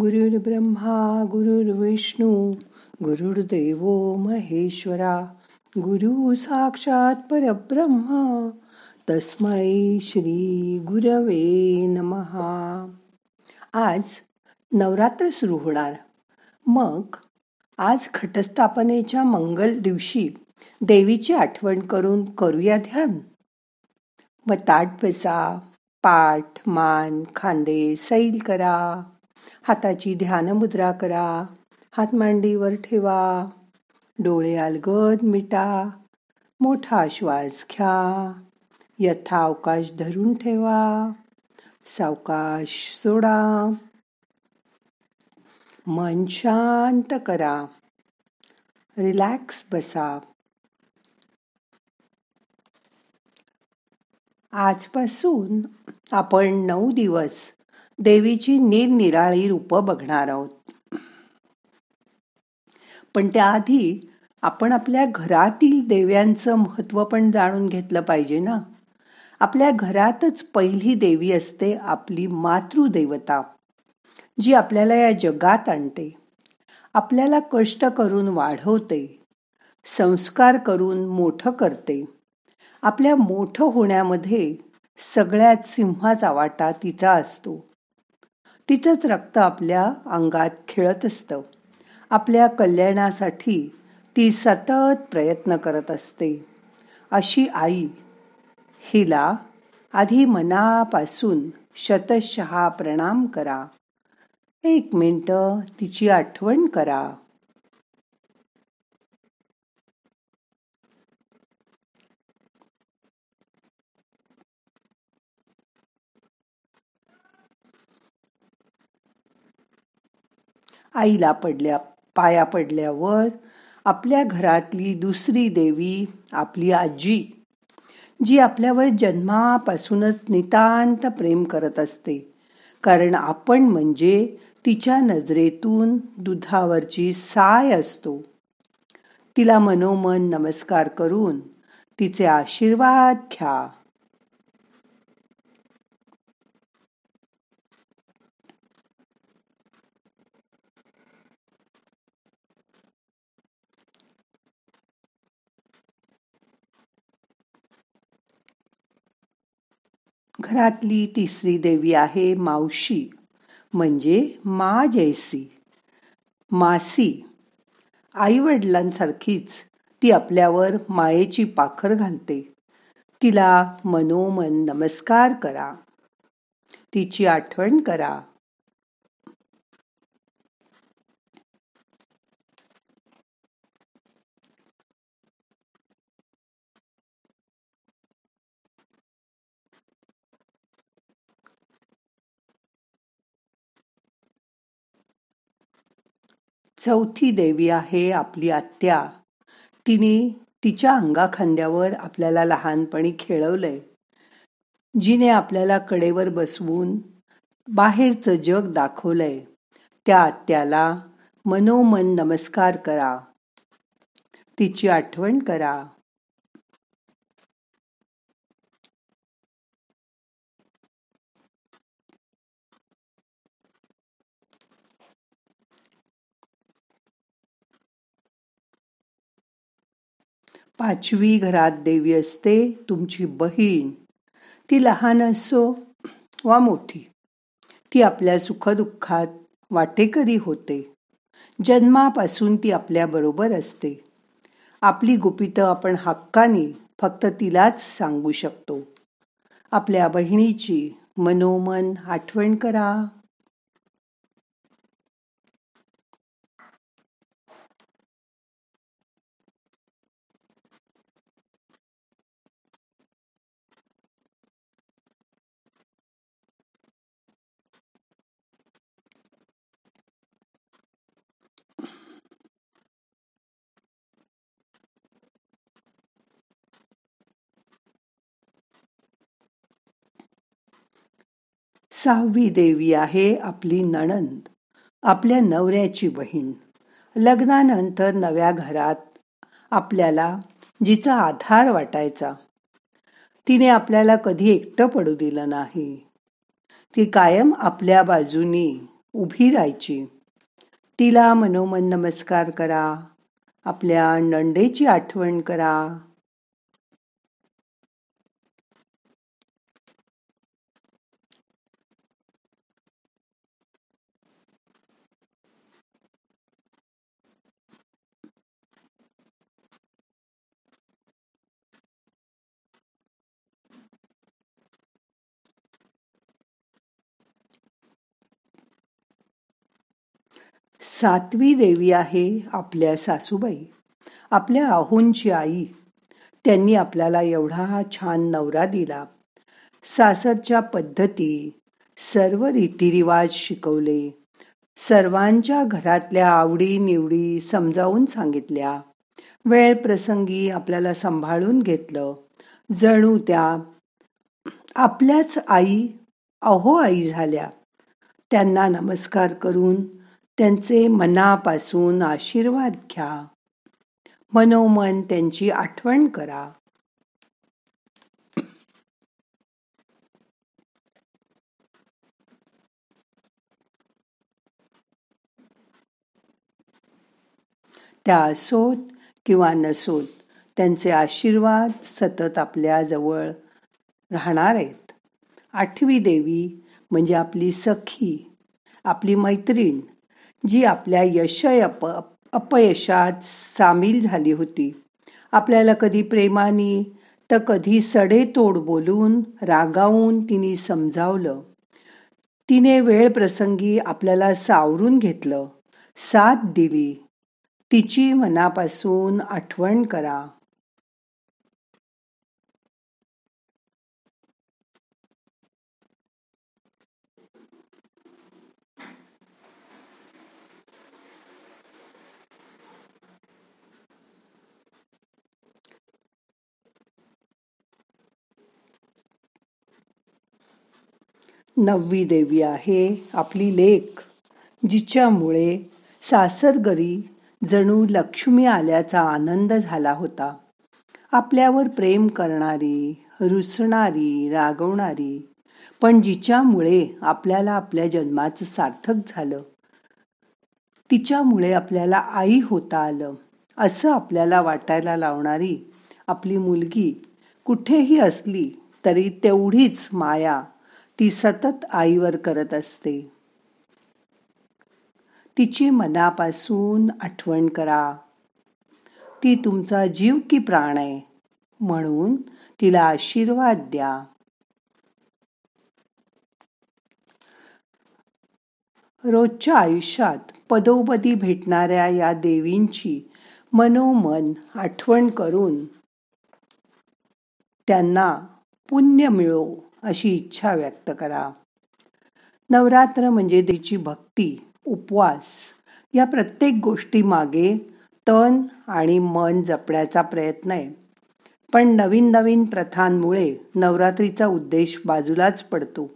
गुरुर्ब्रह्मा गुरुर्विष्णू गुरुर्देव महेश्वरा गुरु साक्षात परब्रह्मा तस्मै श्री गुरवे नमहा आज नवरात्र सुरू होणार. मग आज घटस्थापनेच्या मंगल दिवशी देवीची आठवण करून करूया ध्यान. मग ताट बसा पाठ मान खांदे सैल करा. हाताची ध्यान मुद्रा करा. हात मांडीवर ठेवा. डोळे अलगद मिटा. मोठा श्वास घ्या. यथा अवकाश धरून ठेवा. सावकाश सोडा. मन शांत करा. रिलॅक्स बसा. आजपासून आपण नऊ दिवस देवीची निरनिराळी रूपं बघणार आहोत. पण त्याआधी आपण आपल्या घरातील देव्यांचं महत्त्व पण जाणून घेतलं पाहिजे ना. आपल्या घरातच पहिली देवी असते आपली मातृदेवता जी आपल्याला या जगात आणते. आपल्याला कष्ट करून वाढवते संस्कार करून मोठं करते. आपल्या मोठं होण्यामध्ये सगळ्यात सिंहाचा वाटा तिचा असतो. तिचंच रक्त आपल्या अंगात खेळत असतं. आपल्या कल्याणासाठी ती सतत प्रयत्न करत असते. अशी आई हिला आधी मनापासून शतशहा प्रणाम करा. एक मिनटं तिची आठवण करा. आईला पडल्या पाया पडल्यावर आपल्या घरातली दुसरी देवी आपली आजी जी आपल्यावर जन्मापासूनच नितांत प्रेम करत असते. कारण आपण म्हणजे तिच्या नजरेतून दुधावरची साय असतो. तिला मनोमन नमस्कार करून तिचे आशीर्वाद घ्या. घरातली तिसरी देवी आहे मावशी म्हणजे मा जैसी मासी आई वडिलांसारखीच ती आपल्यावर मायेची पाखर घालते. तिला मनोमन नमस्कार करा. तिची आठवण करा. चौथी देवी आहे आपली आत्या. तिने तिच्या अंगाखांद्यावर आपल्याला लहानपणी खेळवलंय. जिने आपल्याला कडेवर बसवून बाहेरचं जग दाखवलंय. त्या आत्याला मनोमन नमस्कार करा. तिची आठवण करा. पाचवी घरात देवी असते तुमची बहीण. ती लहान असो वा मोठी ती आपल्या सुखदुःखात वाटेकरी होते. जन्मापासून ती आपल्याबरोबर असते. आपली गुपितं आपण हक्काने फक्त तिलाच सांगू शकतो. आपल्या बहिणीची मनोमन आठवण करा. सहावी देवी आहे आपली नणंद आपल्या नवऱ्याची बहीण. लग्नानंतर नव्या घरात आपल्याला जिचा आधार वाटायचा तिने आपल्याला कधी एकटं पडू दिलं नाही. ती कायम आपल्या बाजूनी उभी राहायची. तिला मनोमन नमस्कार करा आपल्या नंडेची आठवण करा. सातवी देवी आहे आपल्या सासूबाई आपल्या आहोंची आई. त्यांनी आपल्याला एवढा छान नवरा दिला. सासरच्या पद्धती सर्व रीतिरिवाज शिकवले. सर्वांच्या घरातल्या आवडी निवडी समजावून सांगितल्या. वेळ प्रसंगी आपल्याला सांभाळून घेतलं. जणू त्या आपल्याच आई अहो आई झाल्या. त्यांना नमस्कार करून त्यांचे मनापासून आशीर्वाद घ्या. मनोमन त्यांची आठवण करा. त्या असोत किंवा नसोत त्यांचे आशीर्वाद सतत आपल्या जवळ राहणार आहेत. आठवी देवी म्हणजे आपली सखी आपली मैत्रीण जी आपल्या यश अप अपयशात सामील झाली होती. आपल्याला कधी प्रेमाने तर कधी सडेतोड बोलून रागावून तिने समजावलं. तिने वेळ प्रसंगी आपल्याला सावरून घेतलं. साथ दिली. तिची मनापासून आठवण करा. नववी देवी आहे आपली लेख जिच्यामुळे सासरगरी जणू लक्ष्मी आल्याचा आनंद झाला होता. आपल्यावर प्रेम करणारी रुसणारी रागवणारी पण जिच्यामुळे आपल्याला आपल्या जन्माचं सार्थक झालं. तिच्यामुळे आपल्याला आई होता आलं असं आपल्याला वाटायला लावणारी आपली मुलगी कुठेही असली तरी तेवढीच माया ती सतत आईवर करत असते. तिची मनापासून आठवण करा. ती तुमचा जीव की प्राण आहे म्हणून तिला आशीर्वाद द्या. रोजच्या आयुष्यात पदोपदी भेटणाऱ्या या देवींची मनोमन आठवण करून त्यांना पुण्य मिळो. अशी इच्छा व्यक्त करा. नवरात्र म्हणजे देवीची भक्ती उपवास. या प्रत्येक गोष्टी मागे तन आणि मन जपण्याचा प्रयत्न आहे. पण नवीन नवीन प्रथांमुळे नवरात्रीचा उद्देश बाजूलाच पडतो.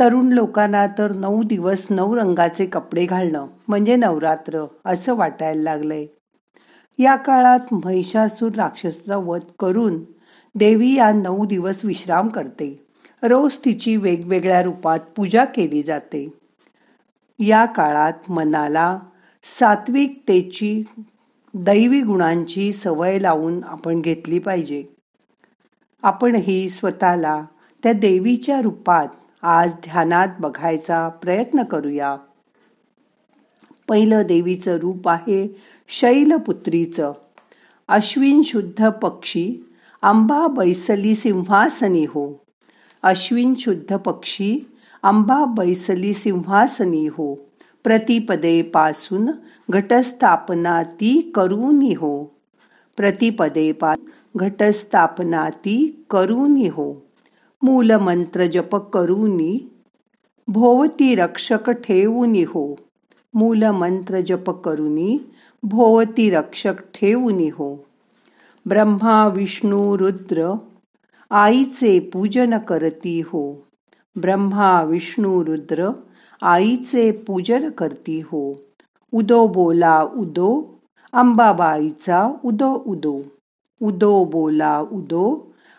तरुण लोकांना तर नऊ दिवस नऊ रंगाचे कपडे घालणं म्हणजे नवरात्र असं वाटायला लागलंय. या काळात महिषासूर राक्षसाचा वध करून देवी या नऊ दिवस विश्राम करते. रोज तिची वेगवेगळ्या रूपात पूजा केली जाते. या काळात मनाला सात्विकतेची दैवी गुणांची सवय लावून आपण घेतली पाहिजे. आपणही स्वतःला त्या देवीच्या रूपात आज ध्यानात बघायचा प्रयत्न करूया. पहिलं देवीचं रूप आहे शैलपुत्रीचं. अश्विन शुद्ध पक्षी आंबा बैसली सिंहासनी हो. अश्विन शुद्ध पक्षी आंबा बैसली सिंहासनी हो. प्रतिपदे पासून घटस्थापना ती करूनी हो. प्रतिपदे पा घटस्थापना ती करूनी हो. मूलमंत्र जप करूनी भोवती रक्षक ठेवूनी हो. मूलमंत्र जप करूनी भोवती रक्षक ठेवूनी हो. ब्रह्मा विष्णू रुद्र आईचे पूजन करती हो. ब्रह्मा विष्णू रुद्र आईचे पूजन करती हो. उदो बोला उदो अंबाबाईचा उदो उदो. उदो बोला उदो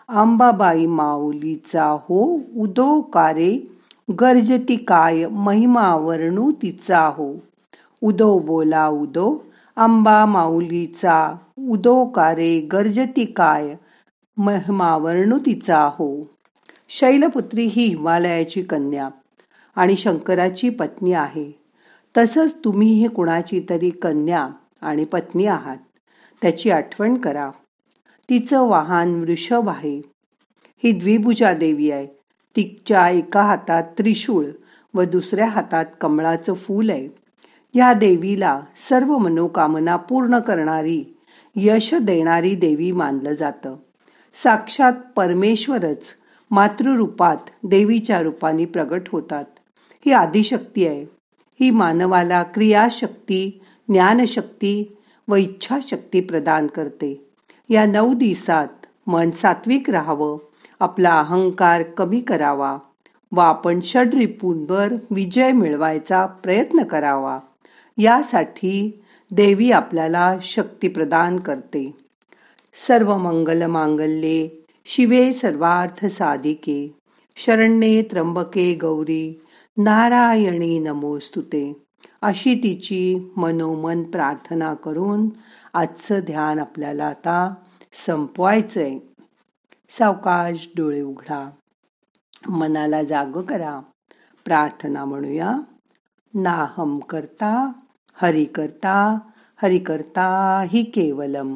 अंबाबाई माऊलीचा हो उदो कारे. गर्जती काय महिमा वर्णू तिचा हो. उदो बोला उदो अंबा माऊलीचा उदो कारे. गर्जती काय महिमावर्णू तिचा हो शैलपुत्री ही हिमालयाची कन्या आणि शंकराची पत्नी आहे. तसंच तुम्ही हे कुणाची तरी कन्या आणि पत्नी आहात त्याची आठवण करा. तिचं वाहन वृषभ आहे. ही द्विभुजा देवी आहे. तिच्या एका हातात त्रिशूळ व दुसऱ्या हातात कमळाचं फूल आहे. या देवीला सर्व मनोकामना पूर्ण करणारी यश देणारी देवी मानलं जातं. साक्षात परमेश्वरच मातृरूपात देवीच्या रूपाने प्रगट होतात. ही आदिशक्ती आहे. ही मानवाला क्रियाशक्ती ज्ञानशक्ती व इच्छाशक्ती प्रदान करते. या नऊ दिवसात मन सात्विक राहावं आपला अहंकार कमी करावा व आपण षडरिपूंवर विजय मिळवायचा प्रयत्न करावा. यासाठी देवी आपल्याला शक्ती प्रदान करते. सर्व मंगल मांगल्ये शिवे सर्वार्थ साधिके शरण्ये त्र्यंबके गौरी नारायणी नमोस्तुते. अशी तिची मनोमन प्रार्थना करून आजचं ध्यान आपल्याला आता संपवायचंय. सावकाश डोळे उघडा. मनाला जाग करा. प्रार्थना म्हणूया. नाहम करता हरि करता हरि करता हि केवलम.